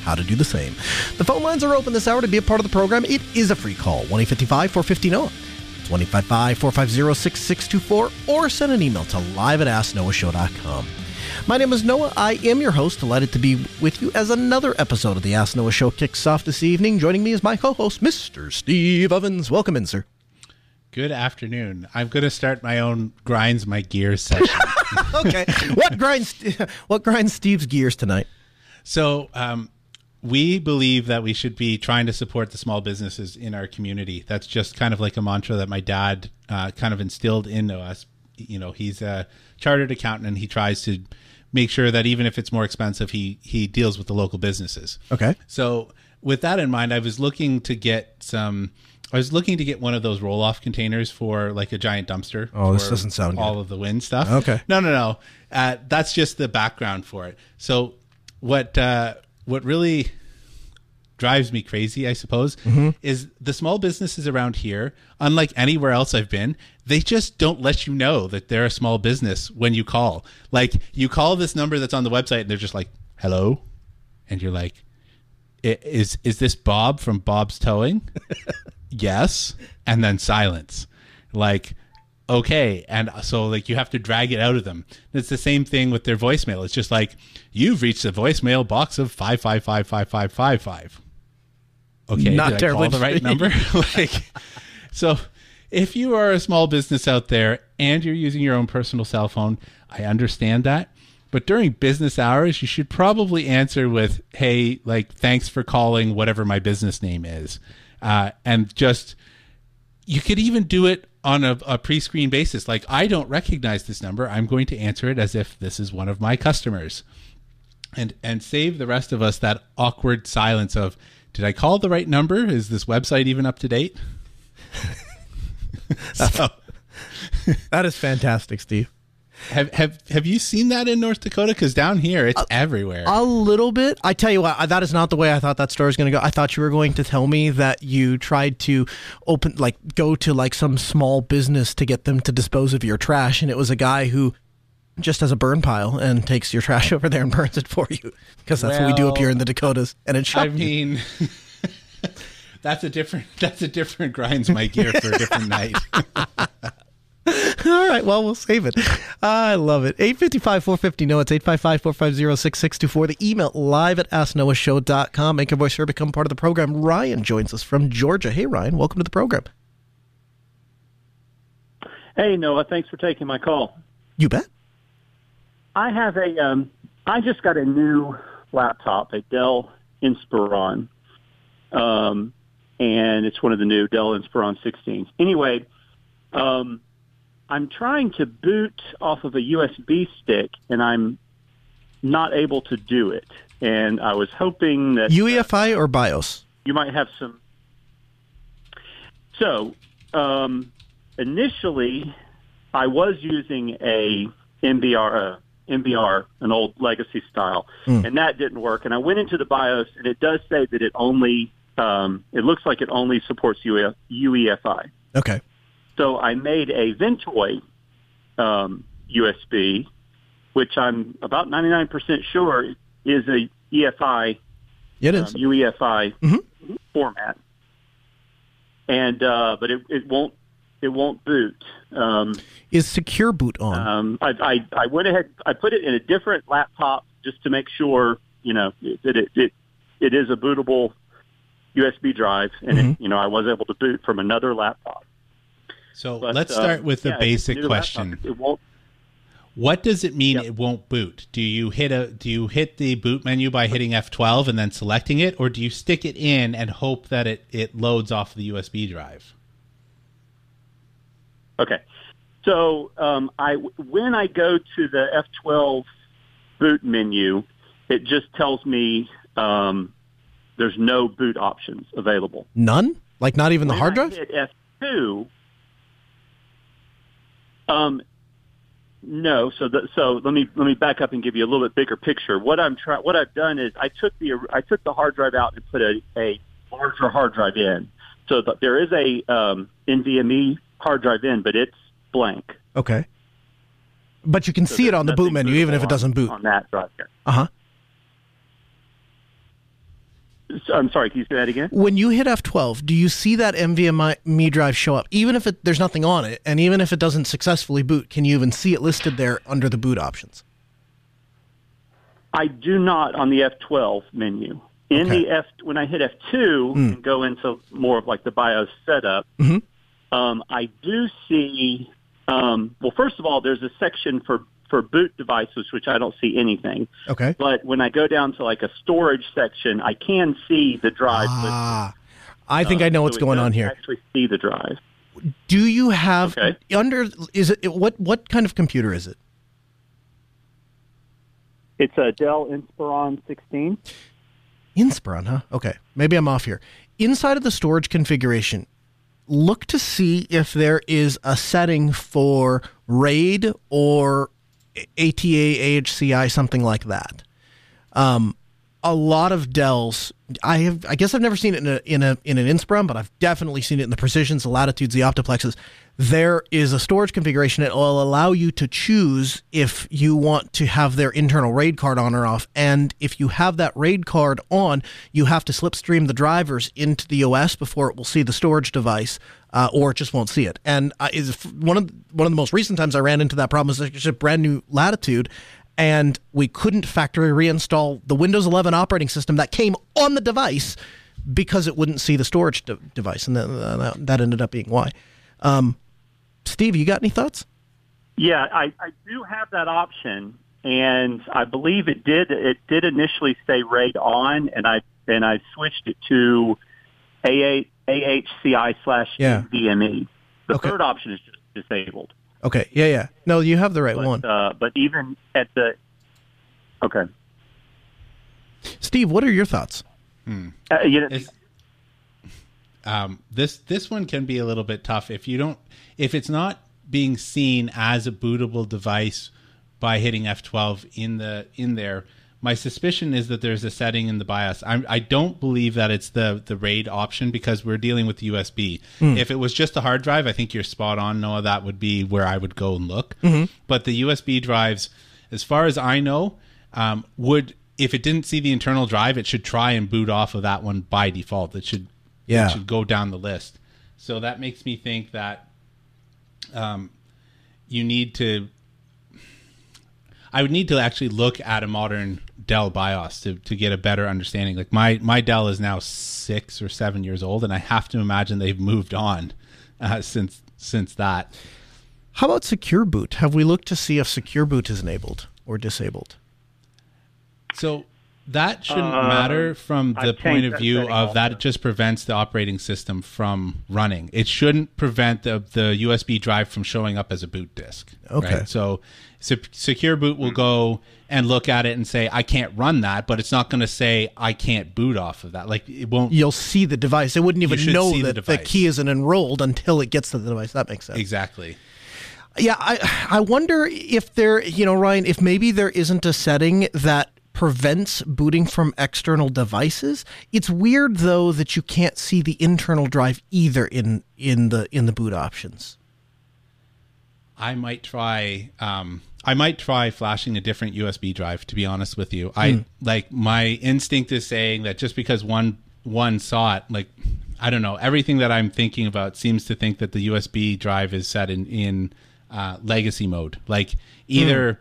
how to do the same. The phone lines are open this hour to be a part of the program. It is a free call 1 450 NOAH. It's 1 450 6624 or send an email to live at asknoahshow.com. My name is Noah. I am your host. Delighted to be with you as another episode of the Ask Noah Show kicks off this evening. Joining me is my co host, Mr. Steve Ovens. Welcome in, sir. Good afternoon. I'm going to start my own grinds my gears session. okay. What grinds what grinds Steve's gears tonight? So, um, we believe that we should be trying to support the small businesses in our community. That's just kind of like a mantra that my dad uh, kind of instilled into us. You know, he's a chartered accountant and he tries to make sure that even if it's more expensive, he he deals with the local businesses. Okay. So, with that in mind, I was looking to get some I was looking to get one of those roll off containers for like a giant dumpster. Oh, this doesn't sound all good. of the wind stuff. Okay. No, no, no. Uh, that's just the background for it. So what uh, what really drives me crazy, I suppose, Mm-hmm. is the small businesses around here, unlike anywhere else I've been, they just don't let you know that they're a small business when you call. Like you call this number that's on the website and they're just like, "Hello," and you're like, "Is is this Bob from Bob's Towing?" yes, and then silence. Like, okay, and so like you have to drag it out of them. It's the same thing with their voicemail. It's just like you've reached the voicemail box of five five five five five five five. Okay, Not terribly the right number? like, so if you are a small business out there and you're using your own personal cell phone, I understand that. But during business hours, you should probably answer with, "Hey, like, thanks for calling whatever my business name is," uh, and just you could even do it on a, a pre-screen basis. Like, I don't recognize this number. I'm going to answer it as if this is one of my customers, and and save the rest of us that awkward silence of, "Did I call the right number? Is this website even up to date?" so, That is fantastic, Steve. Have have have you seen that in North Dakota? Because down here, it's everywhere. A little bit. I tell you what, that is not the way I thought that story was going to go. I thought you were going to tell me that you tried to open, like, go to like some small business to get them to dispose of your trash, and it was a guy who just has a burn pile and takes your trash over there and burns it for you because that's what we do up here in the Dakotas. And it I shocked me. mean, that's a different that's a different grinds my gear for a different night. All right, well, we'll save it. I love it. 855 450 No, it's 855 450 6624. The email live at asknoahshow.com. Make your voice heard, become part of the program. Ryan joins us from Georgia. Hey, Ryan, welcome to the program. Hey Noah, thanks for taking my call. You bet. I have a um I just got a new laptop, a Dell Inspiron. Um and it's one of the new Dell Inspiron 16s. Anyway, um I'm trying to boot off of a USB stick and I'm not able to do it. And I was hoping that UEFI or BIOS? you might have some. So, um, initially, I was using a MBR, uh, MBR, an old legacy style, and that didn't work. And I went into the BIOS, and it does say that it only, um, it looks like it only supports UE, UEFI. Okay. So I made a Ventoy um, USB, which I'm about 99% sure is a EFI It um, is. UEFI Mhm. format, and uh, but it, it won't it won't boot. Um, Is Secure Boot on? um, I, I I went ahead I put it in a different laptop just to make sure you know that it it, it is a bootable USB drive, and Mm-hmm. it, you know I was able to boot from another laptop. So But, let's uh, start with the yeah, basic question. laptop. It won't. What does it mean Yep. it won't boot? Do you hit a do you hit the boot menu by hitting F12 and then selecting it or do you stick it in and hope that it it loads off the USB drive? Okay. So um, I when I go to the F12 boot menu, it just tells me um, there's no boot options available. None? Like not even the When hard I drive? hit F2, um, no. So the, so let me let me back up and give you a little bit bigger picture. What I'm trying, what I've done is I took the I took the hard drive out and put a, a larger hard drive in. So the, there is a um, NVMe hard drive in, but it's blank. Okay. But you can So see it on the boot menu even if it doesn't boot. on that drive. Here. Uh huh. I'm sorry. Can you say that again? When you hit F12, do you see that NVMe drive show up? Even if it, there's nothing on it, and even if it doesn't successfully boot, can you even see it listed there under the boot options? I do not on the F12 menu. In Okay. the F, when I hit F2 and go into more of like the BIOS setup, Mhm. um, I do see. Um, well, first of all, there's a section for for boot devices, which I don't see anything. Okay. But when I go down to like a storage section, I can see the drive. Ah, I think Uh, I know what's it going on here. Actually, see the drive. Do you have Okay. under? Is it what? What kind of computer is it? It's a Dell Inspiron 16. Inspiron, huh? Okay, maybe I'm off here. Inside of the storage configuration, look to see if there is a setting for RAID or ATA, AHCI, something like that. Um, a lot of Dells, I have, I guess I've never seen it in a in a in an Inspiron, but I've definitely seen it in the Precisions, the Latitudes, the Optiplexes. There is a storage configuration that will allow you to choose if you want to have their internal RAID card on or off, and if you have that RAID card on, you have to slipstream the drivers into the OS before it will see the storage device, uh, or it just won't see it. And uh, is one of one of the most recent times I ran into that problem was just a brand new Latitude and we couldn't factory reinstall the Windows 11 operating system that came on the device because it wouldn't see the storage de- device, and that, that, that ended up being why. Um, Steve, you got any thoughts? Yeah, I, I do have that option, and I believe it did. It did initially say RAID on, and I and I switched it to AA, AHCI slash. VME. The Okay. third option is just disabled. Okay, yeah, yeah. No, you have the right But, one. Uh, but even at the okay, Steve, what are your thoughts? uh, you know, um, this this one can be a little bit tough if you don't if it's not being seen as a bootable device by hitting F12 in the in there. My suspicion is that there's a setting in the BIOS. I'm, I don't believe that it's the the RAID option because we're dealing with the USB. If it was just a hard drive, I think you're spot on. Noah, that would be where I would go and look. But the USB drives, as far as I know, um, would if it didn't see the internal drive, it should try and boot off of that one by default. It should Yeah. it should go down the list. So that makes me think that um, you need to. I would need to actually look at a modern Dell BIOS to, to get a better understanding. Like my my Dell is now six or seven years old, and I have to imagine they've moved on uh, since since that. How about Secure Boot? Have we looked to see if Secure Boot is enabled or disabled? So that shouldn't Uh, matter from the point of view setting of that it just prevents the operating system from running. It shouldn't prevent the, the USB drive from showing up as a boot disk. Okay. right? So Se- Secure Boot will go and look at it and say, I can't run that, but it's not going to say, I can't boot off of that. Like it won't. You'll see the device. It wouldn't even know see the that the, key isn't enrolled until it gets to the device. That makes sense. Exactly. Yeah, I I wonder if there, you know, Ryan, if maybe there isn't a setting that prevents booting from external devices. It's weird though that you can't see the internal drive either in in the in the boot options. I might try. Um, I might try flashing a different USB drive. To be honest with you, I like my instinct is saying that just because one one saw it, like I don't know, everything that I'm thinking about seems to think that the USB drive is set in in uh, legacy mode. Like either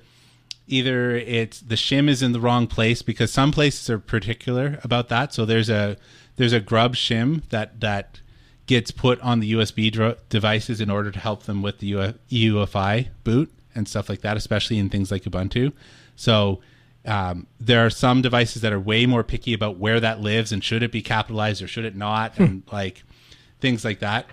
either it's the shim is in the wrong place because some places are particular about that. So there's a there's a grub shim that that gets put on the USB dro- devices in order to help them with the U- UEFI boot and stuff like that, especially in things like Ubuntu. So um, there are some devices that are way more picky about where that lives and should it be capitalized or should it not, and like things like that.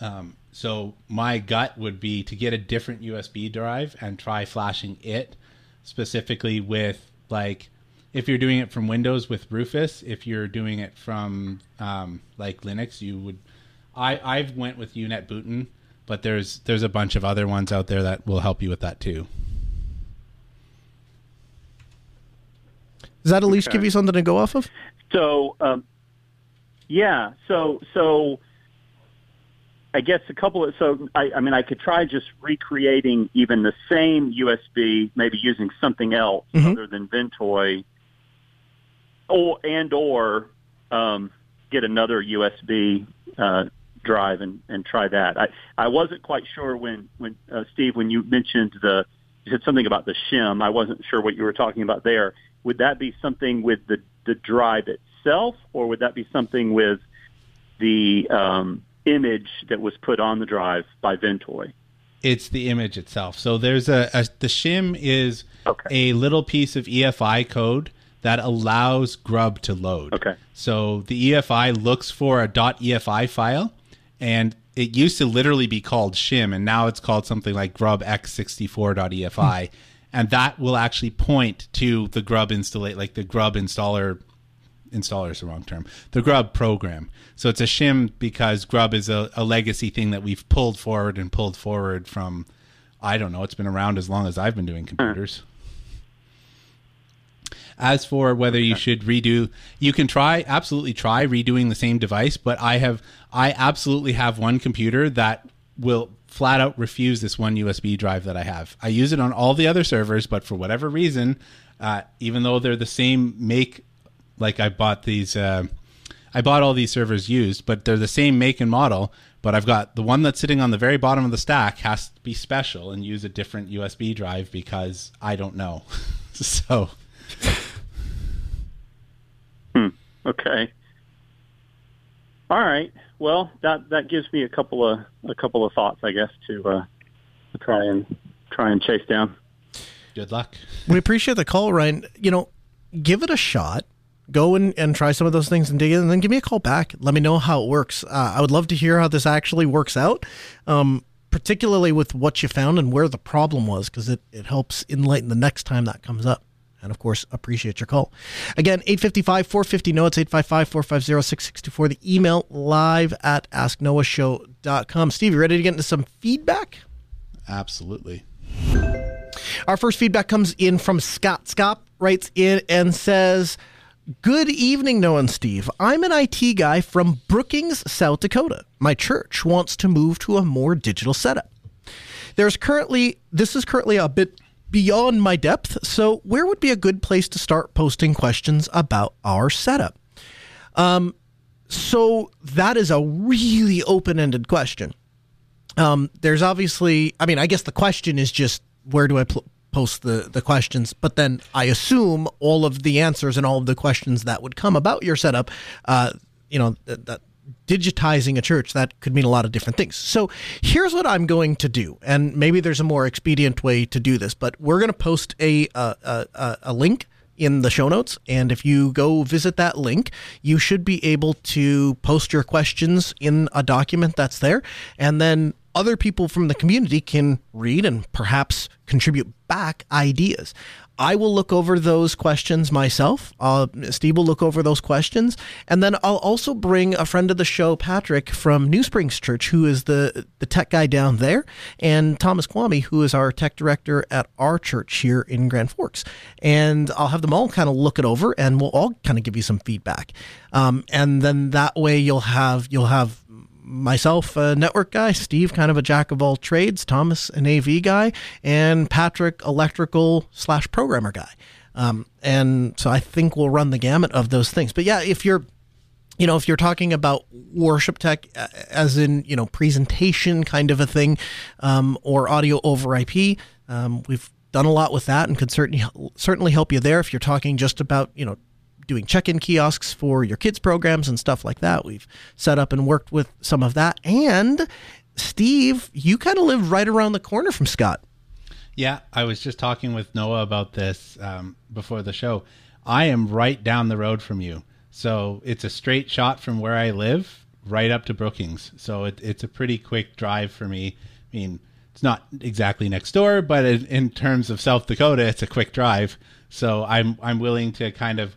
Um, so my gut would be to get a different USB drive and try flashing it specifically with like if you're doing it from Windows with Rufus, if you're doing it from um, like Linux, you would. I I've went with UNetbootin, but there's there's a bunch of other ones out there that will help you with that too. Does that at least Okay. give you something to go off of? So, um, yeah. So, so I guess a couple of so I, I mean I could try just recreating even the same USB, maybe using something else Mhm. other than Ventoy, or and or um, get another USB uh, drive and, and try that. I, I wasn't quite sure when when uh, Steve when you mentioned the you said something about the shim. I wasn't sure what you were talking about there. Would that be something with the the drive itself, or would that be something with the um, image that was put on the drive by Ventoy? It's the image itself. So there's a, a the shim is Okay. a little piece of EFI code that allows Grub to load. Okay. So the EFI looks for a .EFI file, and it used to literally be called shim, and now it's called something like grub x64.efi, and that will actually point to the grub installate, like the grub installer. Installer is the wrong term. The grub program. So it's a shim because grub is a, a legacy thing that we've pulled forward and pulled forward from. I don't know. It's been around as long as I've been doing computers. As for whether you should redo, you can try absolutely try redoing the same device, but I have I absolutely have one computer that will flat out refuse this one USB drive that I have. I use it on all the other servers, but for whatever reason, uh, even though they're the same make, like I bought these, uh, I bought all these servers used, but they're the same make and model. But I've got the one that's sitting on the very bottom of the stack has to be special and use a different USB drive because I don't know. so Okay. All right. Well, that that gives me a couple of a couple of thoughts, I guess, to uh, to try and try and chase down. good luck. We appreciate the call, Ryan. You know, give it a shot. Go and, and try some of those things and dig in, and then give me a call back. Let me know how it works. Uh, I would love to hear how this actually works out, um, particularly with what you found and where the problem was, because it, it helps enlighten the next time that comes up. And of course, appreciate your call. Again, 855 450 No, it's 855 450 6624. The email live at asknoahshow.com. Steve, you ready to get into some feedback? Absolutely. Our first feedback comes in from Scott. Scott writes in and says, Good evening, Noah and Steve. I'm an IT guy from Brookings, South Dakota. My church wants to move to a more digital setup. There's currently, this is currently a bit beyond my depth, so where would be a good place to start posting questions about our setup? Um, so that is a really open ended question um, there's obviously, I mean, I guess the question is just where do I pl- post the, the questions? But then I assume all of the answers and all of the questions that would come about your setup, uh, you know, that, that digitizing a church, that could mean a lot of different things. So here's what I'm going to do. And maybe there's a more expedient way to do this, but we're going to post a, a, a, link in the show notes. And if you go visit that link, you should be able to post your questions in a document that's there. And then other people from the community can read and perhaps contribute back ideas. I will look over those questions myself. Uh, Steve will look over those questions, and then I'll also bring a friend of the show, Patrick from New Springs Church, who is the the tech guy down there, and Thomas Kwame, who is our tech director at our church here in Grand Forks. And I'll have them all kind of look it over, and we'll all kind of give you some feedback. Um, and then that way you'll have you'll have myself, a network guy, Steve, kind of a jack of all trades, Thomas, an AV guy, and Patrick, electrical slash programmer guy. Um, and so I think we'll run the gamut of those things. But yeah, if you're you know, if you're talking about worship tech, as in you know presentation kind of a thing, um, or audio over IP, um, we've done a lot with that, and could certainly certainly help you there. If you're talking just about you know doing check-in kiosks for your kids programs and stuff like that, we've set up and worked with some of that. And Steve, you kind of live right around the corner from Scott. Yeah, I was just talking with Noah about this um, before the show. I am right down the road from you, so it's a straight shot from where I live right up to Brookings. So it, it's a pretty quick drive for me. I mean, it's not exactly next door, but in, in terms of South Dakota, it's a quick drive. So I'm I'm willing to kind of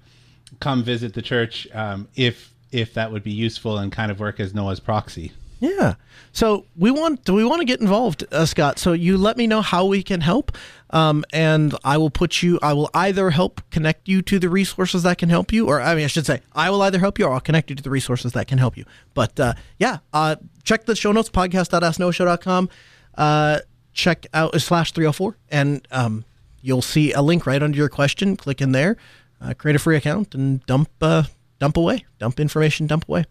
come visit the church um, if if that would be useful and kind of work as Noah's proxy. Yeah. So we want do we want to get involved, uh, Scott? So you let me know how we can help, um, and I will put you. I will either help connect you to the resources that can help you, or I mean, I should say, I will either help you or I'll connect you to the resources that can help you. But uh, yeah, uh, check the show notes podcast.asknoahshow.com. Uh, check out uh, slash three hundred four, and um, you'll see a link right under your question. Click in there, uh, create a free account, and dump uh, dump away, dump information, dump away.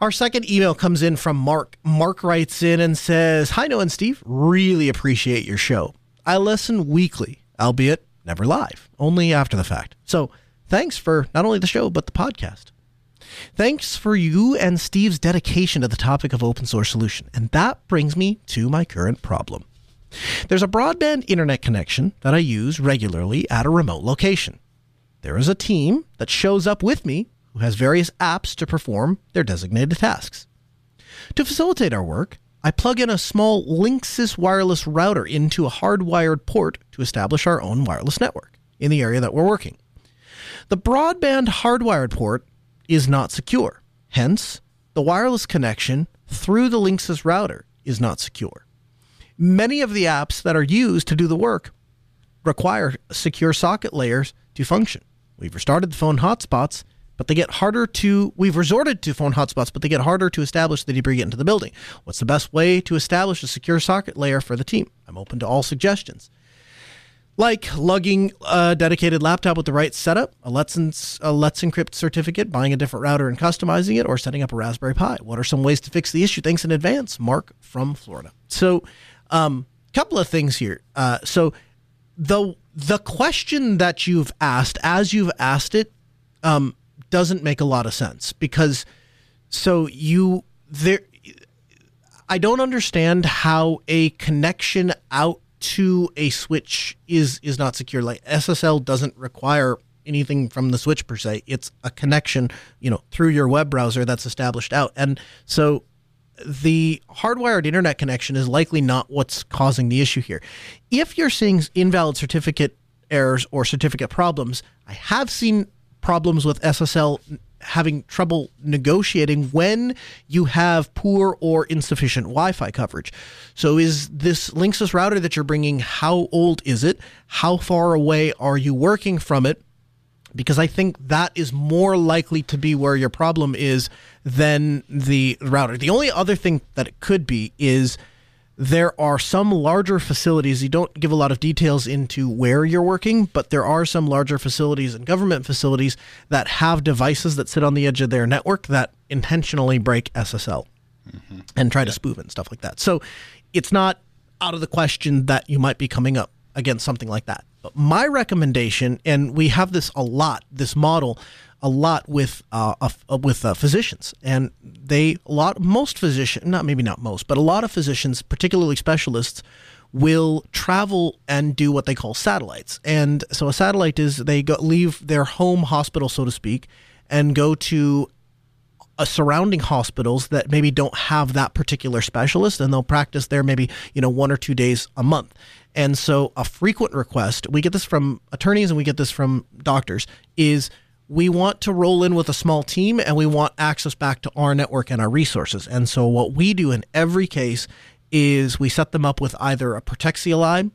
Our second email comes in from Mark. Mark writes in and says, Hi, Noah and Steve. Really appreciate your show. I listen weekly, albeit never live, only after the fact. So thanks for not only the show, but the podcast. Thanks for you and Steve's dedication to the topic of open source solution. And that brings me to my current problem. There's a broadband internet connection that I use regularly at a remote location. There is a team that shows up with me who has various apps to perform their designated tasks. To facilitate our work, I plug in a small Linksys wireless router into a hardwired port to establish our own wireless network in the area that we're working. The broadband hardwired port is not secure. Hence, the wireless connection through the Linksys router is not secure. Many of the apps that are used to do the work require secure socket layers to function. We've restarted the phone hotspots but they get harder to. We've resorted to phone hotspots, but they get harder to establish the get into the building. What's the best way to establish a secure socket layer for the team? I'm open to all suggestions. Like lugging a dedicated laptop with the right setup, a Let's, a Let's Encrypt certificate, buying a different router and customizing it, or setting up a Raspberry Pi. What are some ways to fix the issue? Thanks in advance, Mark from Florida. So, a um, couple of things here. Uh, so, the the question that you've asked, as you've asked it, um, doesn't make a lot of sense because so you there I don't understand how a connection out to a switch is is not secure. Like SSL doesn't require anything from the switch per se. It's a connection you know through your web browser that's established out. And so the hardwired internet connection is likely not what's causing the issue here if you're seeing invalid certificate errors or certificate problems i have seen problems with SSL having trouble negotiating when you have poor or insufficient Wi-Fi coverage. So is this Linksys router that you're bringing how old is it? How far away are you working from it? Because I think that is more likely to be where your problem is than the router. The only other thing that it could be is there are some larger facilities. You don't give a lot of details into where you're working, but there are some larger facilities and government facilities that have devices that sit on the edge of their network that intentionally break SSL mm-hmm. and try yeah. to spoof it and stuff like that. So it's not out of the question that you might be coming up against something like that. My recommendation, and we have this a lot, this model a lot with uh, uh, with uh, physicians, and they a lot most physicians, not maybe not most, but a lot of physicians, particularly specialists, will travel and do what they call satellites. And so a satellite is they go leave their home hospital, so to speak, and go to a surrounding hospitals that maybe don't have that particular specialist, and they'll practice there maybe you know one or two days a month. And so a frequent request, we get this from attorneys and we get this from doctors, is we want to roll in with a small team and we want access back to our network and our resources. And so what we do in every case is we set them up with either a Protect CLI,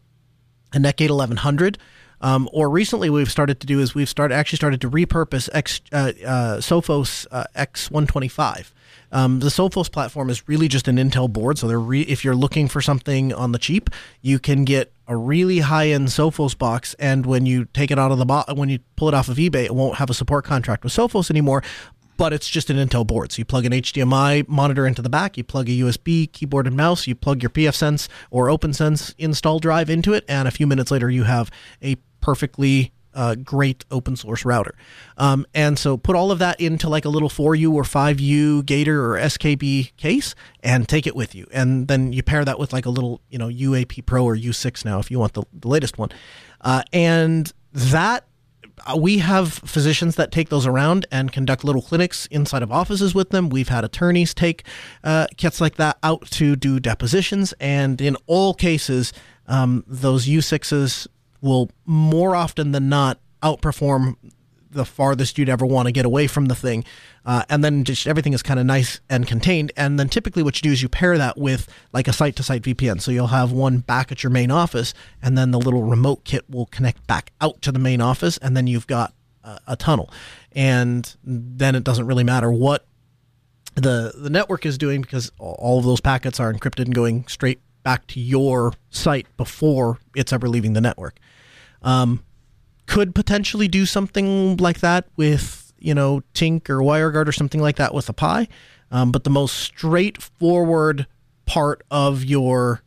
a Netgate 1100, um, or recently we've started to do is we've started actually started to repurpose X, uh, uh, Sophos uh, X125. Um, the Sophos platform is really just an Intel board, so re- if you're looking for something on the cheap, you can get a really high-end Sophos box, and when you take it out of the when you pull it off of eBay, it won't have a support contract with Sophos anymore. But it's just an Intel board. So you plug an HDMI monitor into the back, you plug a USB keyboard and mouse, you plug your pfSense or OPNsense install drive into it, and a few minutes later you have a perfectly uh, great open source router. Um, and so put all of that into like a little 4U or 5U Gator or SKB case and take it with you. And then you pair that with like a little, you know, UAP Pro or U6 now if you want the, the latest one. Uh, and that uh, we have physicians that take those around and conduct little clinics inside of offices with them. We've had attorneys take uh, kits like that out to do depositions, and in all cases, um, those U6s will more often than not outperform the farthest you'd ever want to get away from the thing. Uh, and then just everything is kind of nice and contained. And then typically what you do is you pair that with like a site to site VPN. So you'll have one back at your main office, and then the little remote kit will connect back out to the main office, and then you've got a, a tunnel. And then it doesn't really matter what the the network is doing because all of those packets are encrypted and going straight back to your site before it's ever leaving the network. Um, could potentially do something like that with you know Tinc or WireGuard or something like that with a Pi, um, but the most straightforward part of your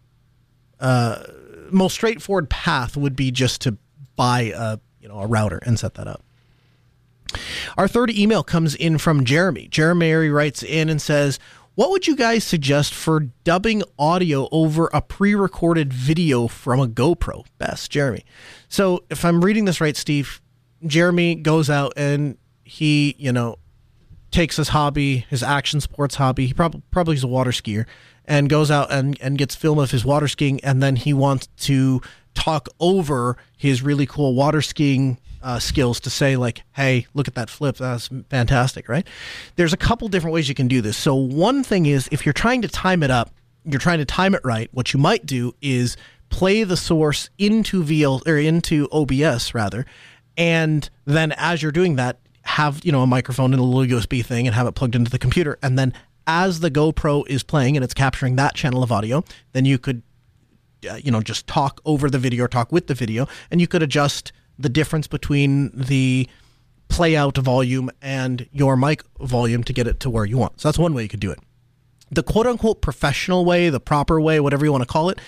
uh, most straightforward path would be just to buy a you know a router and set that up. Our third email comes in from Jeremy. Jeremy writes in and says, what would you guys suggest for dubbing audio over a pre recorded video from a GoPro? Best, Jeremy. So, if I'm reading this right, Steve, Jeremy goes out and he, you know, takes his hobby, his action sports hobby. He probably probably is a water skier, and goes out and, and gets film of his water skiing, and then he wants to talk over his really cool water skiing uh, skills to say like, "Hey, look at that flip. That's fantastic!" Right? There's a couple different ways you can do this. So one thing is if you're trying to time it up, you're trying to time it right. What you might do is play the source into VL or into OBS rather, and then as you're doing that, have you know a microphone and a little USB thing and have it plugged into the computer, and then as the GoPro is playing and it's capturing that channel of audio, then you could, uh, you know, just talk over the video or talk with the video, and you could adjust the difference between the play out volume and your mic volume to get it to where you want. So that's one way you could do it. The quote unquote professional way, the proper way, whatever you want to call it,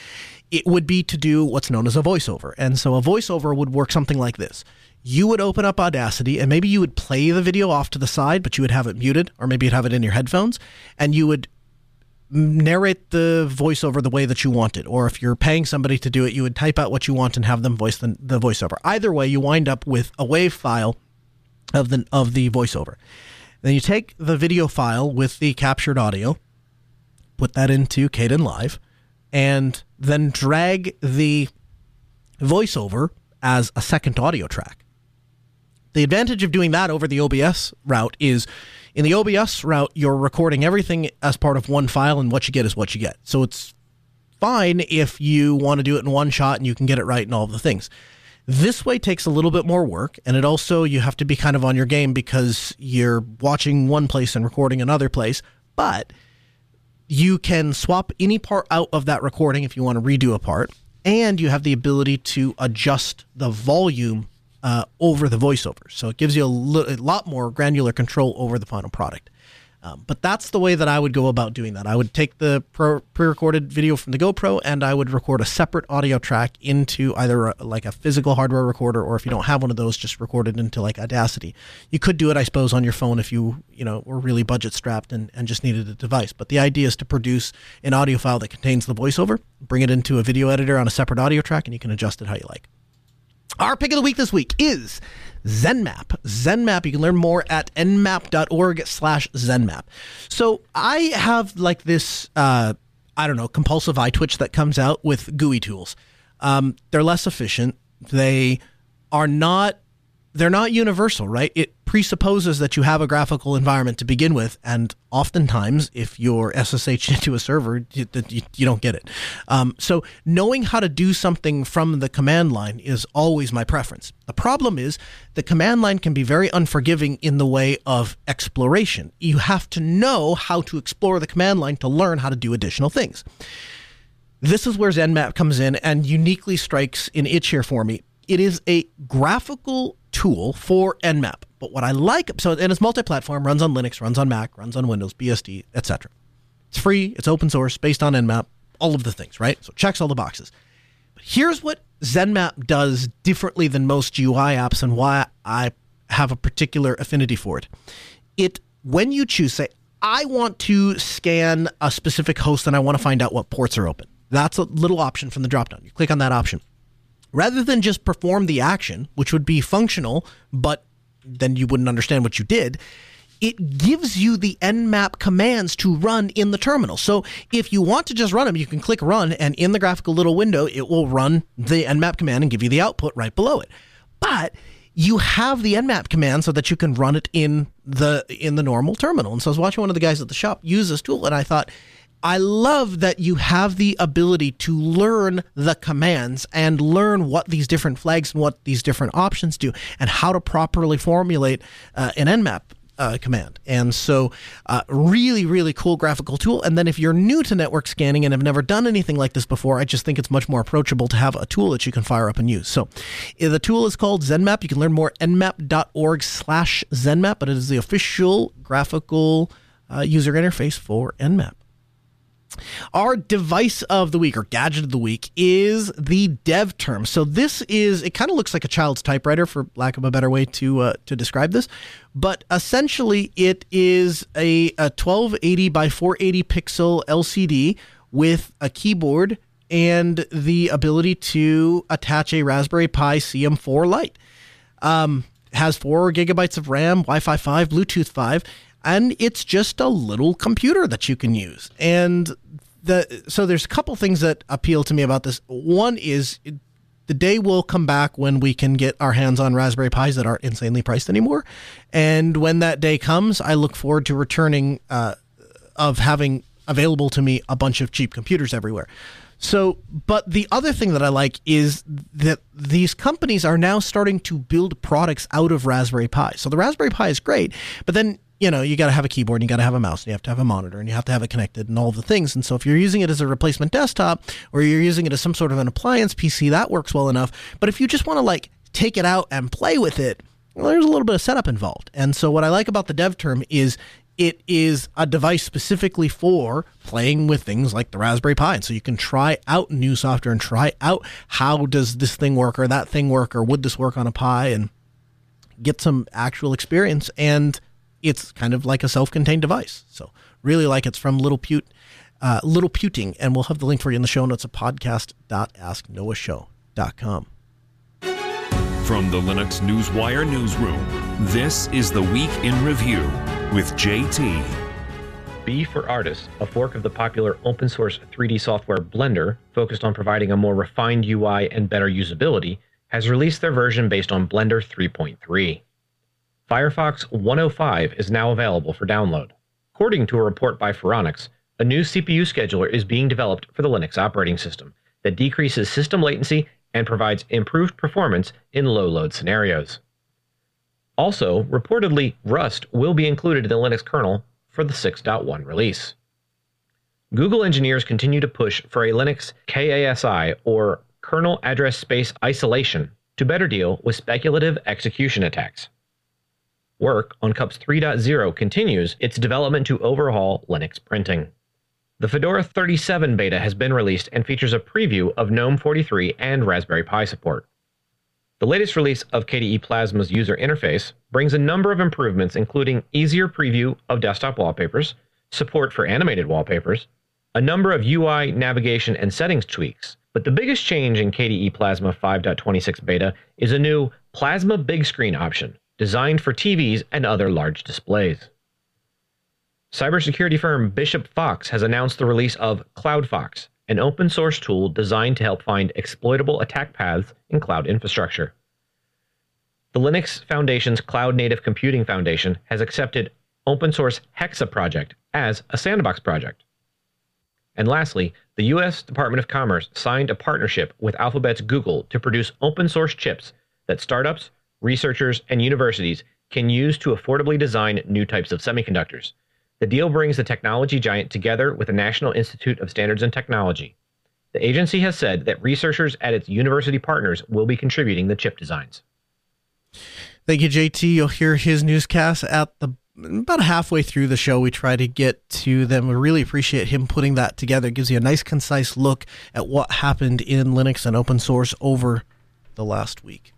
it would be to do what's known as a voiceover. And so a voiceover would work something like this. You would open up Audacity and maybe you would play the video off to the side, but you would have it muted, or maybe you'd have it in your headphones, and you would narrate the voiceover the way that you want it. Or if you're paying somebody to do it, you would type out what you want and have them voice the, the voiceover. Either way, you wind up with a WAV file of the of the voiceover. Then you take the video file with the captured audio, put that into Kdenlive, and then drag the voiceover as a second audio track. The advantage of doing that over the OBS route is in the OBS route, you're recording everything as part of one file, and what you get is what you get. So it's fine if you want to do it in one shot and you can get it right and all of the things. This way takes a little bit more work, and it also, you have to be kind of on your game because you're watching one place and recording another place. But you can swap any part out of that recording if you want to redo a part, and you have the ability to adjust the volume uh, over the voiceover. So it gives you a, li- a, lot more granular control over the final product. Um, but that's the way that I would go about doing that. I would take the pre-recorded video from the GoPro and I would record a separate audio track into either a, like a physical hardware recorder, or if you don't have one of those, just record it into like Audacity. You could do it, I suppose, on your phone if you you know were really budget strapped and, and just needed a device. But the idea is to produce an audio file that contains the voiceover, bring it into a video editor on a separate audio track, and you can adjust it how you like. Our pick of the week this week is ZenMap. ZenMap, you can learn more at nmap.org slash ZenMap. So I have like this, uh, I don't know, compulsive eye twitch that comes out with GUI tools. Um, they're less efficient. They are not they're not universal, right? It presupposes that you have a graphical environment to begin with, and oftentimes, if you're SSH into a server, you, you, don't get it. Um, so, knowing how to do something from the command line is always my preference. The problem is the command line can be very unforgiving in the way of exploration. You have to know how to explore the command line to learn how to do additional things. This is where ZenMap comes in and uniquely strikes an itch here for me. It is a graphical tool for Nmap. But what I like, so and it's multi-platform, runs on Linux, runs on Mac, runs on Windows, BSD, etc. It's free, it's open source, based on Nmap, all of the things, right? So checks all the boxes. But here's what ZenMap does differently than most GUI apps, and why I have a particular affinity for it. It when you choose, say, I want to scan a specific host and I want to find out what ports are open. That's a little option from the dropdown. You click on that option. Rather than just perform the action, which would be functional, but then you wouldn't understand what you did, it gives you the nmap commands to run in the terminal. So if you want to just run them, you can click run, and in the graphical little window, it will run the nmap command and give you the output right below it. But you have the nmap command so that you can run it in the in the normal terminal. And so I was watching one of the guys at the shop use this tool, and I thought, I love that you have the ability to learn the commands and learn what these different flags and what these different options do, and how to properly formulate uh, an nmap uh, command. And so, uh, really, really cool graphical tool. And then, if you're new to network scanning and have never done anything like this before, I just think it's much more approachable to have a tool that you can fire up and use. So, the tool is called ZenMap. You can learn more nmap.org/slash ZenMap, but it is the official graphical uh, user interface for Nmap. Our device of the week or gadget of the week is the dev term. So this is it kind of looks like a child's typewriter for lack of a better way to uh, to describe this, but essentially it is a, a 1280 by 480 pixel LCD with a keyboard and the ability to attach a Raspberry Pi CM4 Lite. Um, has four gigabytes of RAM, Wi-Fi 5, Bluetooth 5, and it's just a little computer that you can use. And the so there's a couple things that appeal to me about this. One is the day will come back when we can get our hands on Raspberry Pis that aren't insanely priced anymore, and when that day comes, I look forward to returning uh, of having available to me a bunch of cheap computers everywhere. So, but the other thing that I like is that these companies are now starting to build products out of Raspberry Pi. So the Raspberry Pi is great, but then you know, you got to have a keyboard, and you got to have a mouse, and you have to have a monitor, and you have to have it connected, and all the things. And so, if you're using it as a replacement desktop, or you're using it as some sort of an appliance PC, that works well enough. But if you just want to like take it out and play with it, well, there's a little bit of setup involved. And so, what I like about the DevTerm is it is a device specifically for playing with things like the Raspberry Pi. And so you can try out new software and try out how does this thing work or that thing work or would this work on a Pi and get some actual experience. And it's kind of like a self-contained device. So really like it's from Little Pute, uh, Little Puting, and we'll have the link for you in the show notes at podcast.asknoahshow.com. From the Linux Newswire newsroom, this is the Week in Review with JT. Bforartists, a fork of the popular open source 3D software Blender, focused on providing a more refined UI and better usability, has released their version based on Blender 3.3. Firefox 105 is now available for download. According to a report by Phoronix, a new CPU scheduler is being developed for the Linux operating system that decreases system latency and provides improved performance in low load scenarios. Also, reportedly, Rust will be included in the Linux kernel for the 6.1 release. Google engineers continue to push for a Linux KASI or kernel address space isolation to better deal with speculative execution attacks. Work on CUPS 3.0 continues its development to overhaul Linux printing. The Fedora 37 beta has been released and features a preview of GNOME 43 and Raspberry Pi support. The latest release of KDE Plasma's user interface brings a number of improvements, including easier preview of desktop wallpapers, support for animated wallpapers, a number of UI navigation and settings tweaks. But the biggest change in KDE Plasma 5.26 beta is a new Plasma Big Screen option, designed for TVs and other large displays. Cybersecurity firm Bishop Fox has announced the release of CloudFox, an open source tool designed to help find exploitable attack paths in cloud infrastructure. The Linux Foundation's Cloud Native Computing Foundation has accepted open source Hexa project as a sandbox project. And lastly, the US Department of Commerce signed a partnership with Alphabet's Google to produce open source chips that startups, researchers, and universities can use to affordably design new types of semiconductors. The deal brings the technology giant together with the National Institute of Standards and Technology. The agency has said that researchers at its university partners will be contributing the chip designs. Thank you, JT. You'll hear his newscast at the about halfway through the show. We try to get to them. We really appreciate him putting that together. It gives you a nice, concise look at what happened in Linux and open source over the last week.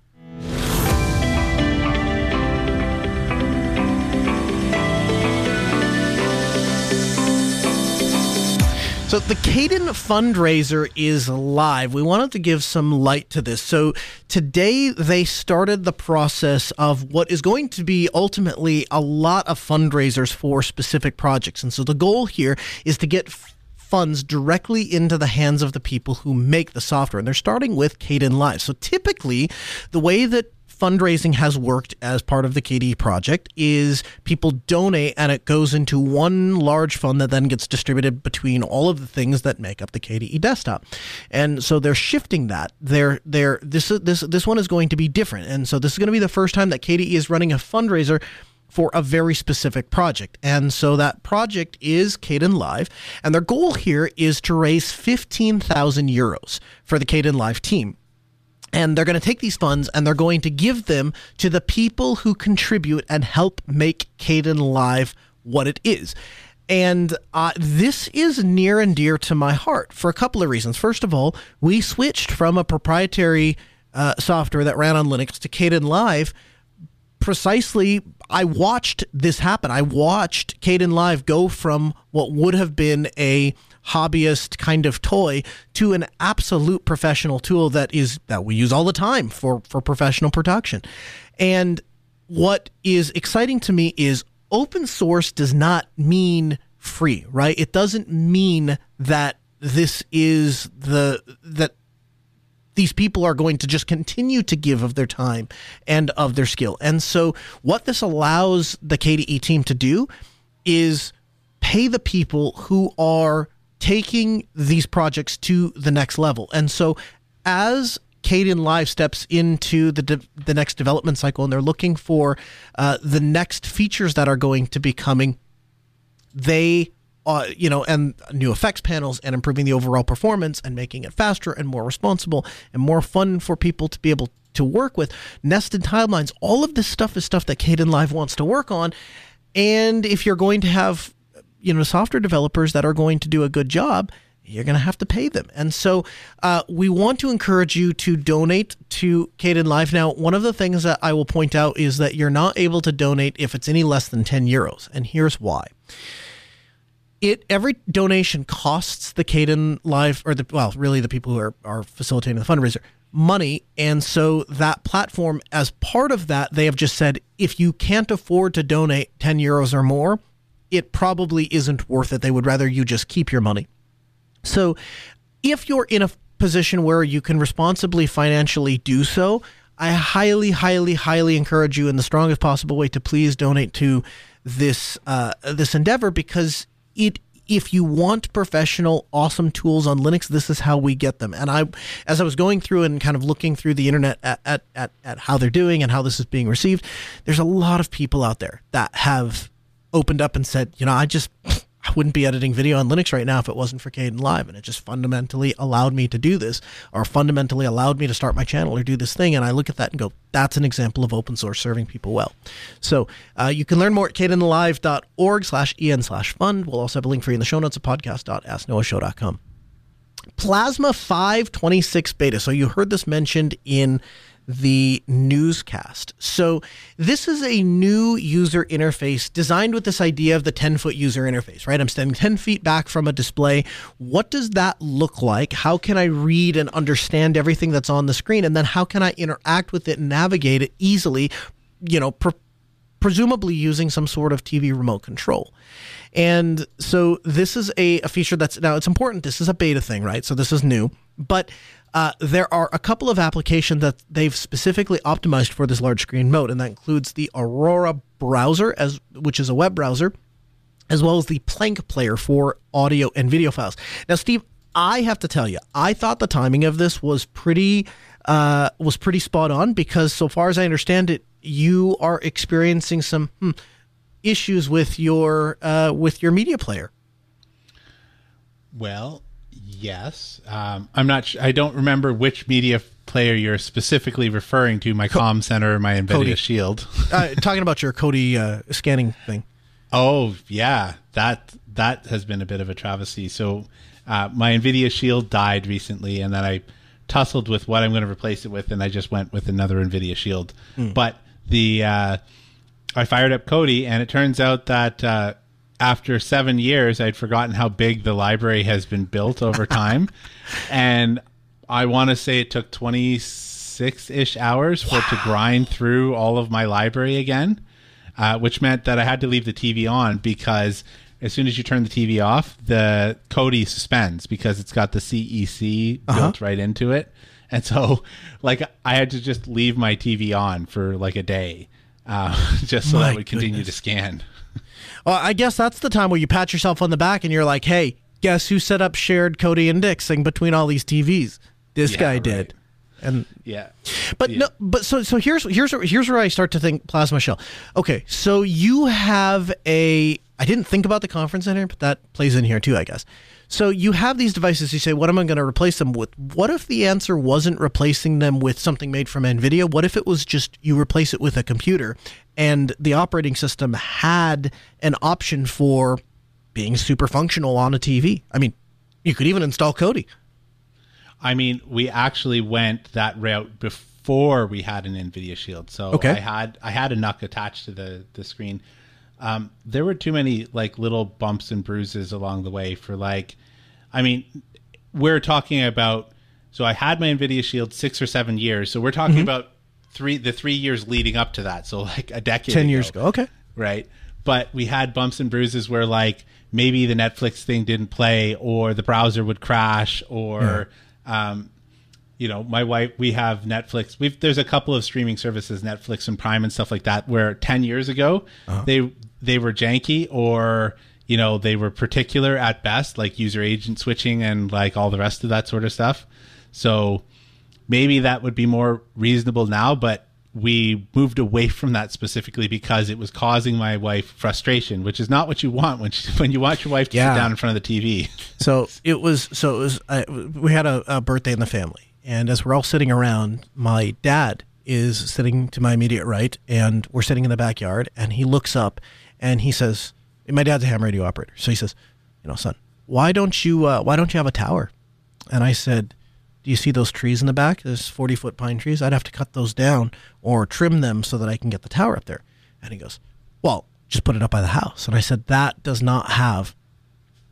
So the Caden fundraiser is live. We wanted to give some light to this. So today they started the process of what is going to be ultimately a lot of fundraisers for specific projects. And so the goal here is to get funds directly into the hands of the people who make the software. And they're starting with Kdenlive. So typically the way that fundraising has worked as part of the KDE project is people donate and it goes into one large fund that then gets distributed between all of the things that make up the KDE desktop. And so they're shifting that. They're they're this this this one is going to be different. And so this is going to be the first time that KDE is running a fundraiser for a very specific project. And so that project is Kdenlive. And their goal here is to raise 15,000 euros for the Kdenlive team and they're going to take these funds and they're going to give them to the people who contribute and help make Kdenlive what it is. And uh, this is near and dear to my heart for a couple of reasons. First of all, we switched from a proprietary uh, software that ran on Linux to Kdenlive precisely I watched this happen. I watched Kdenlive go from what would have been a hobbyist kind of toy to an absolute professional tool that is that we use all the time for for professional production. And what is exciting to me is open source does not mean free, right? It doesn't mean that this is the that these people are going to just continue to give of their time and of their skill. And so what this allows the KDE team to do is pay the people who are taking these projects to the next level. And so as Kdenlive steps into the de- the next development cycle and they're looking for uh, the next features that are going to be coming, they uh, you know, and new effects panels and improving the overall performance and making it faster and more responsible and more fun for people to be able to work with. Nested timelines, all of this stuff is stuff that Kdenlive wants to work on. And if you're going to have, you know, software developers that are going to do a good job, you're going to have to pay them. And so uh, we want to encourage you to donate to Kdenlive. Now, one of the things that I will point out is that you're not able to donate if it's any less than 10 euros. And here's why it every donation costs the Kdenlive or the well, really the people who are, are facilitating the fundraiser money. And so that platform, as part of that, they have just said if you can't afford to donate 10 euros or more, it probably isn't worth it. They would rather you just keep your money. So if you're in a position where you can responsibly financially do so, I highly, highly, highly encourage you in the strongest possible way to please donate to this uh, this endeavor because it if you want professional awesome tools on linux this is how we get them and i as i was going through and kind of looking through the internet at, at, at, at how they're doing and how this is being received there's a lot of people out there that have opened up and said you know i just I wouldn't be editing video on Linux right now if it wasn't for Kdenlive. And it just fundamentally allowed me to do this, or fundamentally allowed me to start my channel or do this thing. And I look at that and go, that's an example of open source serving people well. So uh, you can learn more at kdenlive.org slash en slash fund. We'll also have a link for you in the show notes at podcast.asknoahshow.com. Plasma 526 beta. So you heard this mentioned in the newscast. So, this is a new user interface designed with this idea of the 10 foot user interface, right? I'm standing 10 feet back from a display. What does that look like? How can I read and understand everything that's on the screen? And then how can I interact with it and navigate it easily, you know, pre- presumably using some sort of TV remote control. And so this is a, a feature that's now it's important. This is a beta thing, right? So this is new, but uh, there are a couple of applications that they've specifically optimized for this large screen mode, and that includes the Aurora browser, as which is a web browser, as well as the Plank player for audio and video files. Now, Steve, I have to tell you, I thought the timing of this was pretty uh, was pretty spot on because, so far as I understand it, you are experiencing some hmm, issues with your uh, with your media player. Well, Yes, um, I'm not. Sh- I don't remember which media player you're specifically referring to. My Co- Com Center, my Nvidia Kodi. Shield. uh, talking about your Kodi uh, scanning thing. Oh yeah, that that has been a bit of a travesty. So uh, my Nvidia Shield died recently, and then I tussled with what I'm going to replace it with, and I just went with another Nvidia Shield. Mm. But the uh, I fired up Kodi, and it turns out that uh, after seven years, I'd forgotten how big the library has been built over time, and I want to say it took twenty six ish hours for it to grind through all of my library again, uh, which meant that I had to leave the TV on because as soon as you turn the TV off, the Kodi suspends because it's got the CEC built right into it. And so, like, I had to just leave my TV on for like a day, uh, just so My that would continue to scan. Well, I guess that's the time where you pat yourself on the back and you're like, hey, guess who set up shared Kodi indexing between all these TVs? This Yeah, guy right. did. And Yeah, but Yeah. no, but so so here's here's here's where I start to think plasma shell. Okay, so you have a I didn't think about the conference center, but that plays in here too, I guess. So you have these devices. You say, what am I going to replace them with? What if the answer wasn't replacing them with something made from Nvidia? What if it was just you replace it with a computer, and the operating system had an option for being super functional on a TV? I mean, you could even install Kodi. I mean, we actually went that route before we had an NVIDIA Shield. So Okay. I had I had a NUC attached to the the screen. Um, there were too many like little bumps and bruises along the way for like, I mean, we're talking about. So I had my NVIDIA Shield six or seven years. So we're talking Mm-hmm. about three the three years leading up to that. So like a decade, Ten years ago. Okay. right? But we had bumps and bruises where like maybe the Netflix thing didn't play, or the browser would crash, or um, you know, my wife. We have Netflix. We've there's a couple of streaming services, Netflix and Prime and stuff like that, where ten years ago they they were janky or you know they were particular at best, like user agent switching and like all the rest of that sort of stuff. So maybe that would be more reasonable now, but we moved away from that specifically because it was causing my wife frustration, which is not what you want when she, when you want your wife to Yeah. sit down in front of the TV. So it was. So it was. Uh, we had a, a birthday in the family, and as we're all sitting around, my dad is sitting to my immediate right, and we're sitting in the backyard, and he looks up, and he says, "My dad's a ham radio operator." So he says, "You know, son, why don't you uh, why don't you have a tower?" And I said, "Do you see those trees in the back? There's forty foot pine trees. I'd have to cut those down or trim them so that I can get the tower up there." And he goes, "Well, just put it up by the house." And I said, "That does not have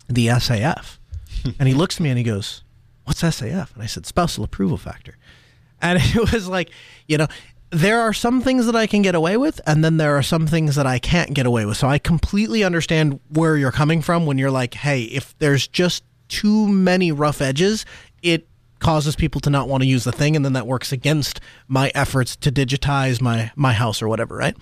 the SAF." and he looks at me and he goes, What's SAF? And I said, Spousal Approval Factor. And it was like, you know, there are some things that I can get away with, and then there are some things that I can't get away with. So I completely understand where you're coming from when you're like, hey, if there's just too many rough edges, it causes people to not want to use the thing, and then that works against my efforts to digitize my my house or whatever, right?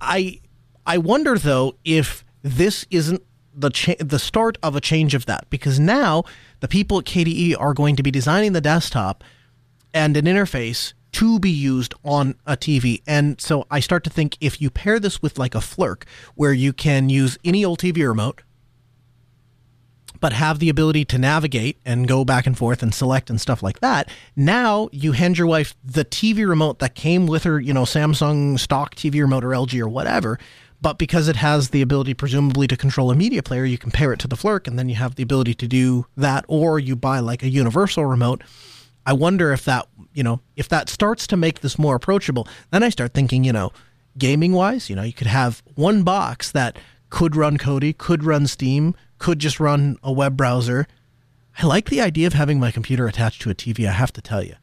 I I wonder though if this isn't the cha- the start of a change of that because now the people at KDE are going to be designing the desktop and an interface to be used on a TV. And so I start to think if you pair this with like a Flirc where you can use any old TV remote but have the ability to navigate and go back and forth and select and stuff like that. Now you hand your wife the TV remote that came with her, you know, Samsung stock TV remote or LG or whatever. But because it has the ability, presumably, to control a media player, you can pair it to the Flirc, and then you have the ability to do that. Or you buy like a universal remote. I wonder if that, you know, if that starts to make this more approachable. Then I start thinking, you know, gaming wise, you know, you could have one box that could run Kodi, could run Steam, could just run a web browser. I like the idea of having my computer attached to a TV, I have to tell you.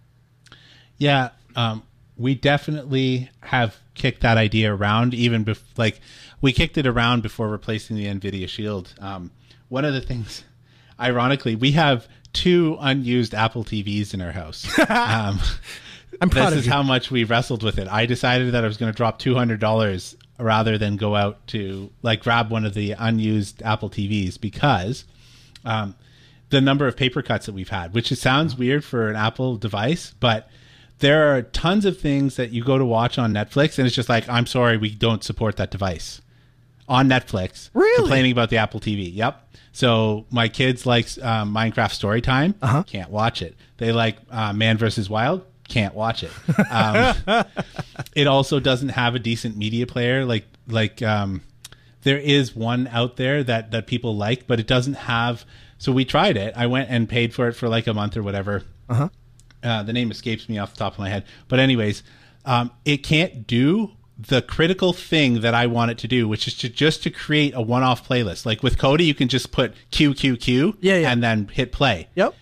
Yeah, um, we definitely have kicked that idea around. Even bef- like we kicked it around before replacing the Nvidia Shield. Um, one of the things, ironically, we have two unused Apple TVs in our house. um, I'm proud this is you. how much we wrestled with it. I decided that I was going to drop two hundred dollars rather than go out to like grab one of the unused Apple TVs because um, the number of paper cuts that we've had, which it sounds weird for an Apple device, but there are tons of things that you go to watch on Netflix, and it's just like, I'm sorry, we don't support that device on Netflix. Really? Complaining about the Apple TV. Yep. So my kids like um, Minecraft Storytime. Uh-huh. Can't watch it. They like uh, Man vs. Wild. Can't watch it. Um, it also doesn't have a decent media player. Like like um, there is one out there that that people like, but it doesn't have. So we tried it. I went and paid for it for like a month or whatever. Uh, the name escapes me off the top of my head. But anyways, um, it can't do the critical thing that I want it to do, which is to just to create a one-off playlist. Like with Kodi, you can just put Q Q Q, Yeah, yeah. and then hit play. Yep.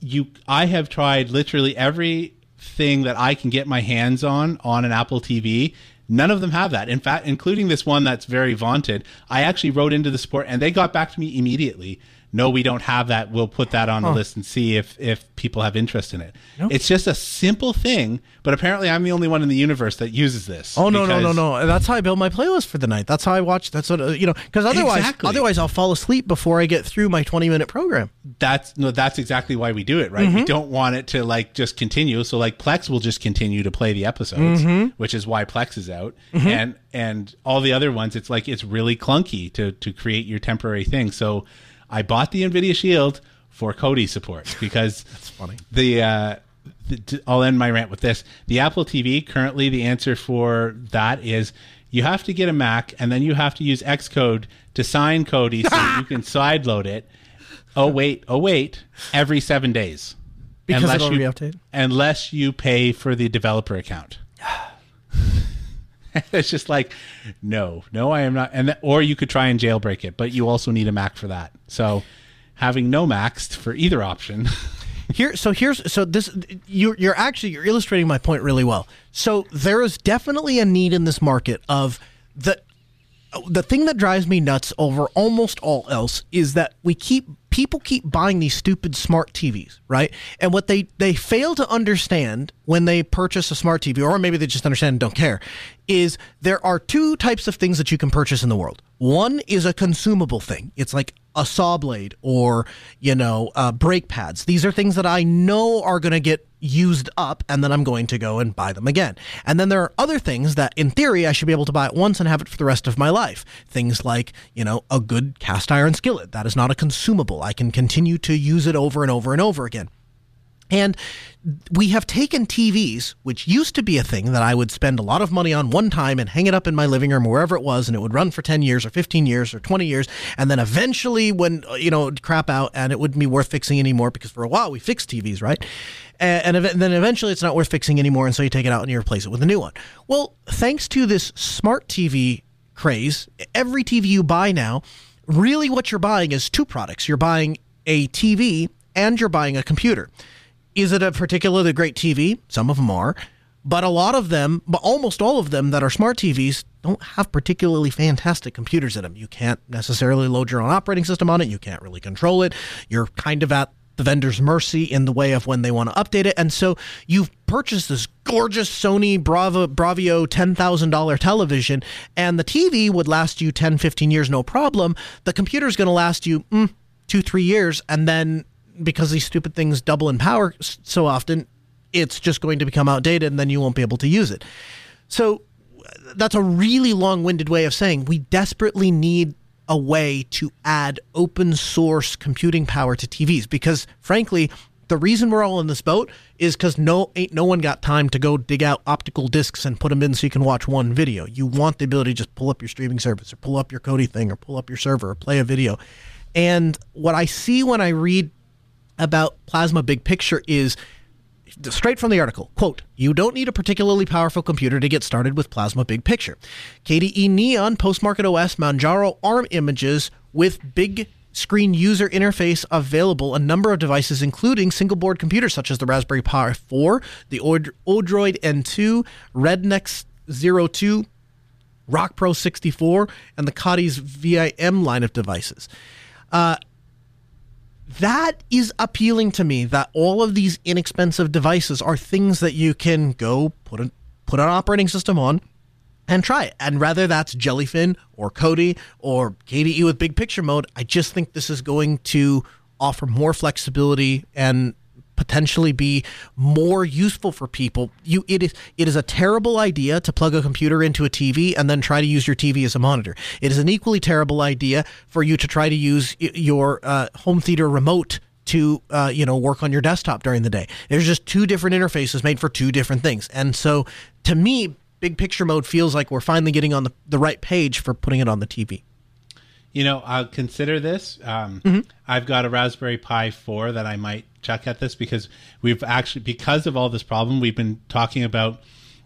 You, I have tried literally everything that I can get my hands on on an Apple TV. None of them have that. In fact, including this one that's very vaunted. I actually wrote into the support, and they got back to me immediately. No, we don't have that. We'll put that on the list and see if if people have interest in it. It's just a simple thing, but apparently I'm the only one in the universe that uses this. Oh no no no no! That's how I build my playlist for the night. That's how I watch. That's what uh, you know. Because otherwise, Exactly. otherwise I'll fall asleep before I get through my twenty minute program. that's no that's exactly why we do it right Mm-hmm. we don't want it to like just continue so like plex will just continue to play the episodes Mm-hmm. which is why plex is out and and all the other ones it's like it's really clunky to to create your temporary thing so i bought the nvidia shield for Kodi support because that's funny. the uh the, I'll end my rant with this. The Apple TV currently the answer for that is you have to get a Mac and then you have to use Xcode to sign Kodi so you can sideload it. Oh wait, oh wait, every seven days. Because unless you? Unless you pay for the developer account. it's just like, no, no, I am not. And th- or you could try and jailbreak it, but you also need a Mac for that. So having no Macs for either option. Here, so here's so this you're you're actually you're illustrating my point really well. So there is definitely a need in this market of the the thing that drives me nuts over almost all else is that we keep people keep buying these stupid smart TVs, right? And what they they fail to understand when they purchase a smart TV, or maybe they just understand and don't care, is there are two types of things that you can purchase in the world. One is a consumable thing. It's like a saw blade or you know uh, brake pads. These are things that I know are going to get used up, and then I'm going to go and buy them again. And then there are other things that, in theory, I should be able to buy it once and have it for the rest of my life. Things like you know a good cast iron skillet. That is not a consumable. I can continue to use it over and over and over again. And we have taken TVs, which used to be a thing that I would spend a lot of money on one time and hang it up in my living room, wherever it was, and it would run for 10 years or 15 years or 20 years. And then eventually, when, uh, you know, crap out and it wouldn't be worth fixing anymore because for a while we fixed TVs, right? And, and then eventually it's not worth fixing anymore. And so you take it out and you replace it with a new one. Well, thanks to this smart TV craze, every TV you buy now, really what you're buying is two products. You're buying a TV and you're buying a computer. Is it a particularly great TV? Some of them are, but a lot of them, but almost all of them that are smart TVs don't have particularly fantastic computers in them. You can't necessarily load your own operating system on it. You can't really control it. You're kind of at the vendor's mercy in the way of when they want to update it. And so you've purchased this gorgeous Sony Bravo, Bravio $10,000 television, and the TV would last you 10, 15 years, no problem. The computer's going to last you mm, two, three years, and then because these stupid things double in power so often, it's just going to become outdated and then you won't be able to use it. So that's a really long winded way of saying we desperately need a way to add open source computing power to TVs because, frankly, the reason we're all in this boat is because no ain't no one got time to go dig out optical discs and put them in so you can watch one video. You want the ability to just pull up your streaming service or pull up your Kodi thing or pull up your server or play a video. And what I see when I read about plasma big picture is straight from the article. Quote you don't need a particularly powerful computer to get started with plasma big picture. Kde neon postmarket os manjaro arm images with big screen user interface available a number of devices including single board computers such as the raspberry pi 4 the odroid n2 rednex 02 rock pro 64 and the Khadas VIM line of devices uh, that is appealing to me that all of these inexpensive devices are things that you can go put a, put an operating system on and try it. And whether that's Jellyfin or Kodi or KDE with big picture mode, I just think this is going to offer more flexibility and potentially be more useful for people. You it is it is a terrible idea to plug a computer into a TV and then try to use your TV as a monitor. It is an equally terrible idea for you to try to use your uh, home theater remote to uh, you know work on your desktop during the day. There's just two different interfaces made for two different things. And so to me, big picture mode feels like we're finally getting on the, the right page for putting it on the TV. You know, I'll consider this. Um, Mm-hmm. I've got a Raspberry Pi 4 that I might chuck at this because we've actually, because of all this problem, we've been talking about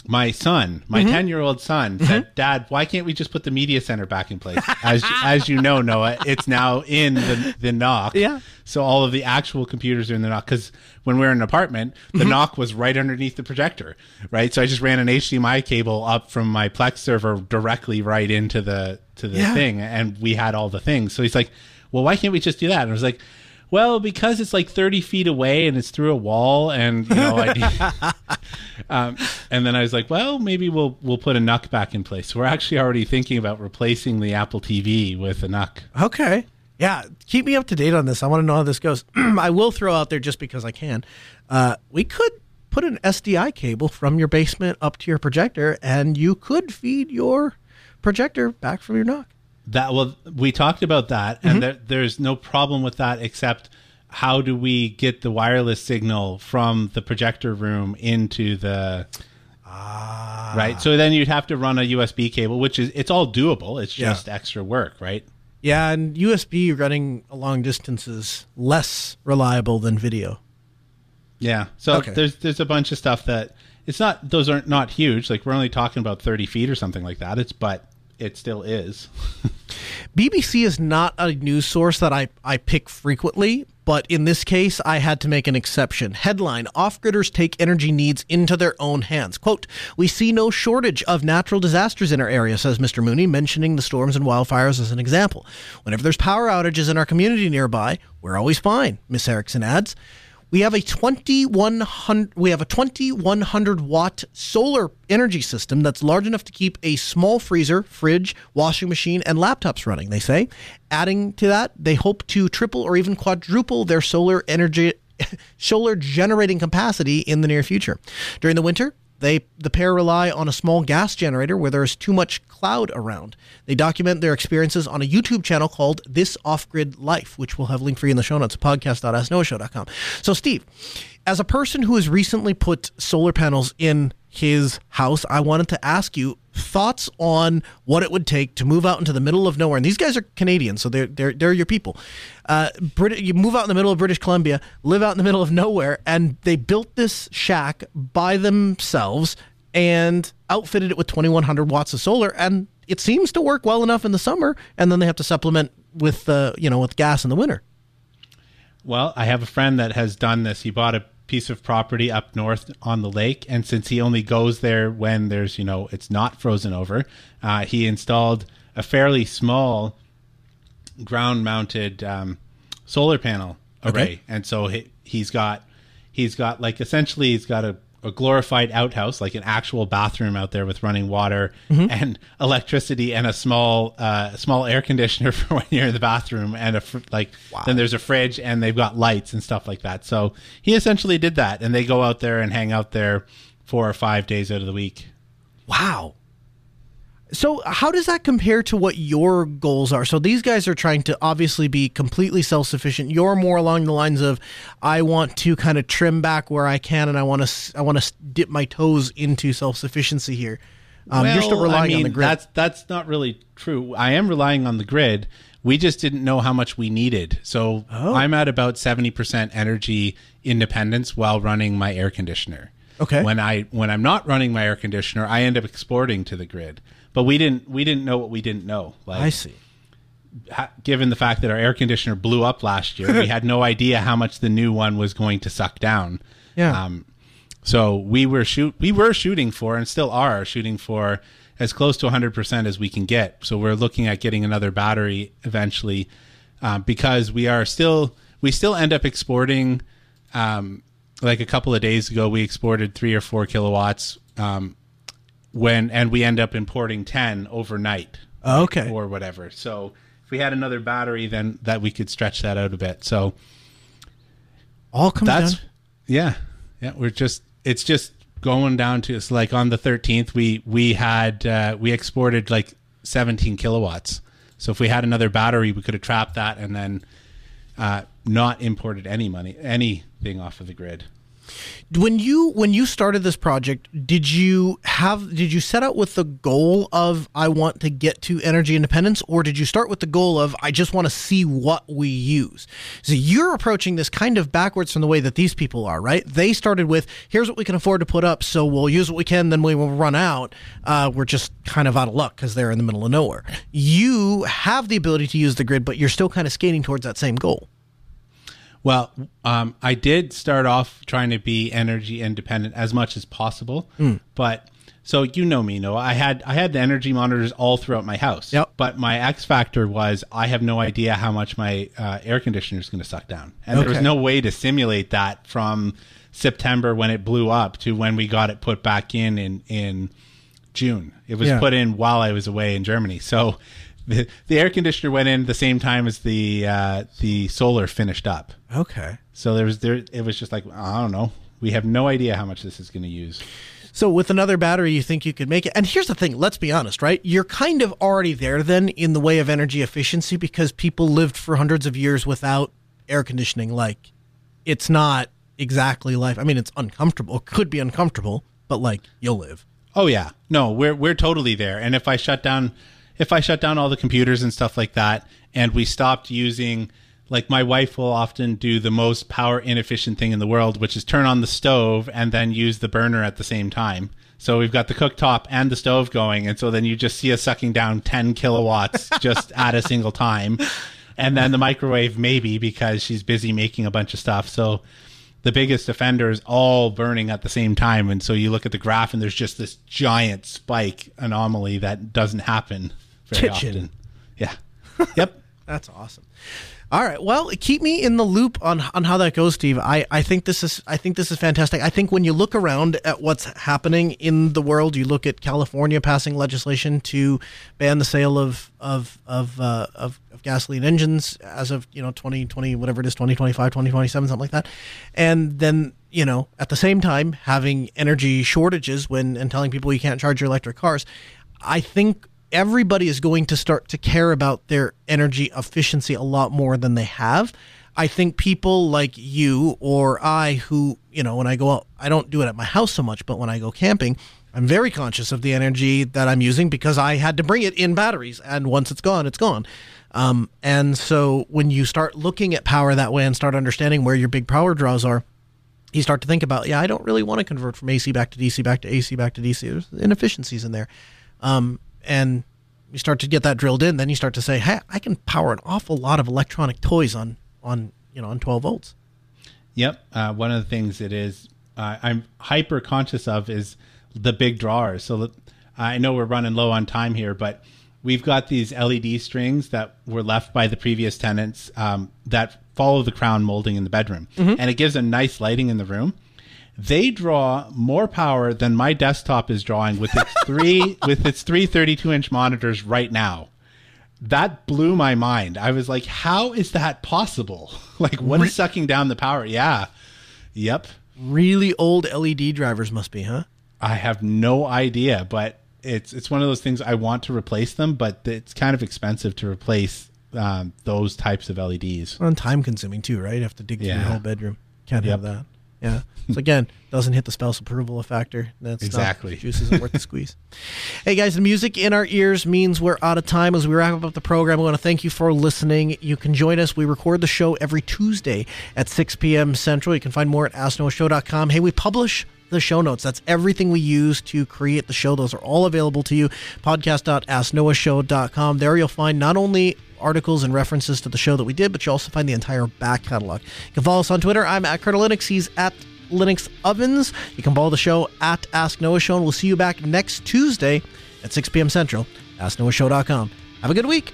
my son, my Mm-hmm. 10 year old son, said, Dad, why can't we just put the media center back in place? As, as you know, Noah, it's now in the, the knock. Yeah. So all of the actual computers are in the knock. Because when we were in an apartment, the Mm-hmm. knock was right underneath the projector, right? So I just ran an HDMI cable up from my Plex server directly right into the to the Yeah. thing, and we had all the things. So he's like, "Well, why can't we just do that?" And I was like. Well, because it's like thirty feet away and it's through a wall, and you know, I, um, and then I was like, well, maybe we'll we'll put a NUC back in place. We're actually already thinking about replacing the Apple TV with a NUC. Okay. Yeah, keep me up to date on this. I want to know how this goes. I will throw out there just because I can. Uh, we could put an SDI cable from your basement up to your projector, and you could feed your projector back from your knock. That well, we talked about that, and mm-hmm. there, there's no problem with that except how do we get the wireless signal from the projector room into the ah. right? So then you'd have to run a USB cable, which is it's all doable. It's Yeah. just extra work, right? Yeah, and USB running long distances less reliable than video. Yeah. So Okay. there's there's a bunch of stuff that it's not those aren't not huge. Like we're only talking about 30 feet or something like that. It's but it still is. BBC is not a news source that I, I pick frequently, but in this case, I had to make an exception. Headline Off gridders take energy needs into their own hands. Quote We see no shortage of natural disasters in our area, says Mr. Mooney, mentioning the storms and wildfires as an example. Whenever there's power outages in our community nearby, we're always fine, Miss Erickson adds. We have a 2100 we have a 2100 watt solar energy system that's large enough to keep a small freezer, fridge, washing machine and laptops running, they say. Adding to that, they hope to triple or even quadruple their solar energy solar generating capacity in the near future. During the winter, they the pair rely on a small gas generator where there is too much cloud around. They document their experiences on a YouTube channel called This Off Grid Life, which we'll have linked for you in the show notes, podcast.asknoahshow.com. So, Steve, as a person who has recently put solar panels in his house, I wanted to ask you thoughts on what it would take to move out into the middle of nowhere. And these guys are Canadian, so they're they're they're your people. Uh, Brit- you move out in the middle of British Columbia, live out in the middle of nowhere, and they built this shack by themselves and outfitted it with 2100 watts of solar, and it seems to work well enough in the summer. And then they have to supplement with uh, you know with gas in the winter. Well, I have a friend that has done this. He bought a piece of property up north on the lake, and since he only goes there when there's, you know, it's not frozen over, uh, he installed a fairly small ground mounted um, solar panel array. Okay. And so he, he's got, he's got like essentially, he's got a, a glorified outhouse, like an actual bathroom out there with running water and electricity and a small, uh, small air conditioner for when you're in the bathroom and a fr- like. Then there's a fridge and they've got lights and stuff like that. So he essentially did that, and they go out there and hang out there four or five days out of the week. Wow. So, how does that compare to what your goals are? So, these guys are trying to obviously be completely self sufficient. You're more along the lines of, I want to kind of trim back where I can, and I want to, I want to dip my toes into self sufficiency here. Um, you're still Well, relying I mean, on the grid. That's that's not really true. I am relying on the grid. We just didn't know how much we needed. So Oh. I'm at about 70% energy independence while running my air conditioner. Okay. When I when I'm not running my air conditioner, I end up exporting to the grid. But we didn't we didn't know what we didn't know. Like I see. ha- given the fact that our air conditioner blew up last year, we had no idea how much the new one was going to suck down. Yeah. Um, so we were shoot we were shooting for and still are shooting for as close to 100% as we can get. So we're looking at getting another battery eventually um, because we are still we still end up exporting um, like a couple of days ago we exported 3 or 4 kilowatts um, when and we end up importing 10 overnight Okay. or whatever. So if we had another battery, then that we could stretch that out a bit. So All comes that's down. yeah, yeah. We're just it's just going down to it's like on the thirteenth we we had uh, we exported like seventeen kilowatts. So if we had another battery, we could have trapped that and then uh, not imported any money anything off of the grid. When you when you started this project, did you have did you set out with the goal of I want to get to energy independence, or did you start with the goal of I just want to see what we use? So you're approaching this kind of backwards from the way that these people are, right? They started with here's what we can afford to put up, so we'll use what we can, then we will run out. Uh, we're just kind of out of luck because they're in the middle of nowhere. You have the ability to use the grid, but you're still kind of skating towards that same goal. Well, um, I did start off trying to be energy independent as much as possible, Hmm. but so you know me, no, I had I had the energy monitors all throughout my house. Yep. But my X factor was I have no idea how much my uh, air conditioner is going to suck down, and there was no way to simulate that from September when it blew up to when we got it put back in in in June. It was Yeah. put in while I was away in Germany, so. The, the air conditioner went in the same time as the uh, the solar finished up. Okay. So there was there it was just like I don't know. We have no idea how much this is going to use. So with another battery, you think you could make it. And here's the thing: let's be honest, right? You're kind of already there then in the way of energy efficiency because people lived for hundreds of years without air conditioning. Like, it's not exactly life. I mean, it's uncomfortable. It could be uncomfortable, but like you'll live. Oh yeah, no, we're we're totally there. And if I shut down, if I shut down all the computers and stuff like that, and we stopped using, like my wife will often do the most power inefficient thing in the world, which is turn on the stove and then use the burner at the same time. So we've got the cooktop and the stove going, and so then you just see us sucking down ten kilowatts just at a single time, and then the microwave maybe because she's busy making a bunch of stuff. So the biggest offender is all burning at the same time. And so you look at the graph and there's just this giant spike anomaly that doesn't happen Kitchen. often. Yeah. Yep. That's awesome. All right. Well, keep me in the loop on on how that goes, Steve. I, I think this is I think this is fantastic. I think when you look around at what's happening in the world, you look at California passing legislation to ban the sale of of of, uh, of, of gasoline engines as of you know 2020 whatever it is 2025 2027 something like that, and then you know at the same time having energy shortages when and telling people you can't charge your electric cars. I think everybody is going to start to care about their energy efficiency a lot more than they have. I think people like you or I, who, you know, when I go out, I don't do it at my house so much, but when I go camping, I'm very conscious of the energy that I'm using because I had to bring it in batteries. And once it's gone, it's gone. Um, and so when you start looking at power that way and start understanding where your big power draws are, you start to think about, yeah, I don't really want to convert from AC back to DC back to AC back to DC. There's inefficiencies in there. Um, and you start to get that drilled in, then you start to say, hey, I can power an awful lot of electronic toys on, on you know, on 12 volts. Yep. Uh, one of the things it is uh, I'm hyper conscious of is the big drawers. So I know we're running low on time here, but we've got these LED strings that were left by the previous tenants um, that follow the crown molding in the bedroom, and it gives a nice lighting in the room. They draw more power than my desktop is drawing with its three with its three 32 inch monitors right now that blew my mind. I was like, how is that possible? Like, what is sucking down the power? Yeah. Yep. Really old LED drivers must be, huh? I have no idea, but it's it's one of those things I want to replace them, but it's kind of expensive to replace um, those types of LEDs. And time consuming too, right? You have to dig through Yeah. your whole bedroom. Can't have that. Yeah. So again, doesn't hit the spouse approval factor. That's not- Exactly. juice isn't worth the squeeze. Hey guys, the music in our ears means we're out of time. As we wrap up the program, I want to thank you for listening. You can join us. We record the show every Tuesday at 6 p.m. Central. You can find more at asknoahshow.com. Hey, we publish the show notes. That's everything we use to create the show. Those are all available to you. Podcast.asknoahshow.com. There you'll find not only articles and references to the show that we did, but you also find the entire back catalog. You can follow us on Twitter. I'm at Kernel Linux. He's at Linux Ovens. You can follow the show at Ask Noah Show, and we'll see you back next Tuesday at 6 p.m. Central. AskNoahShow.com. Have a good week.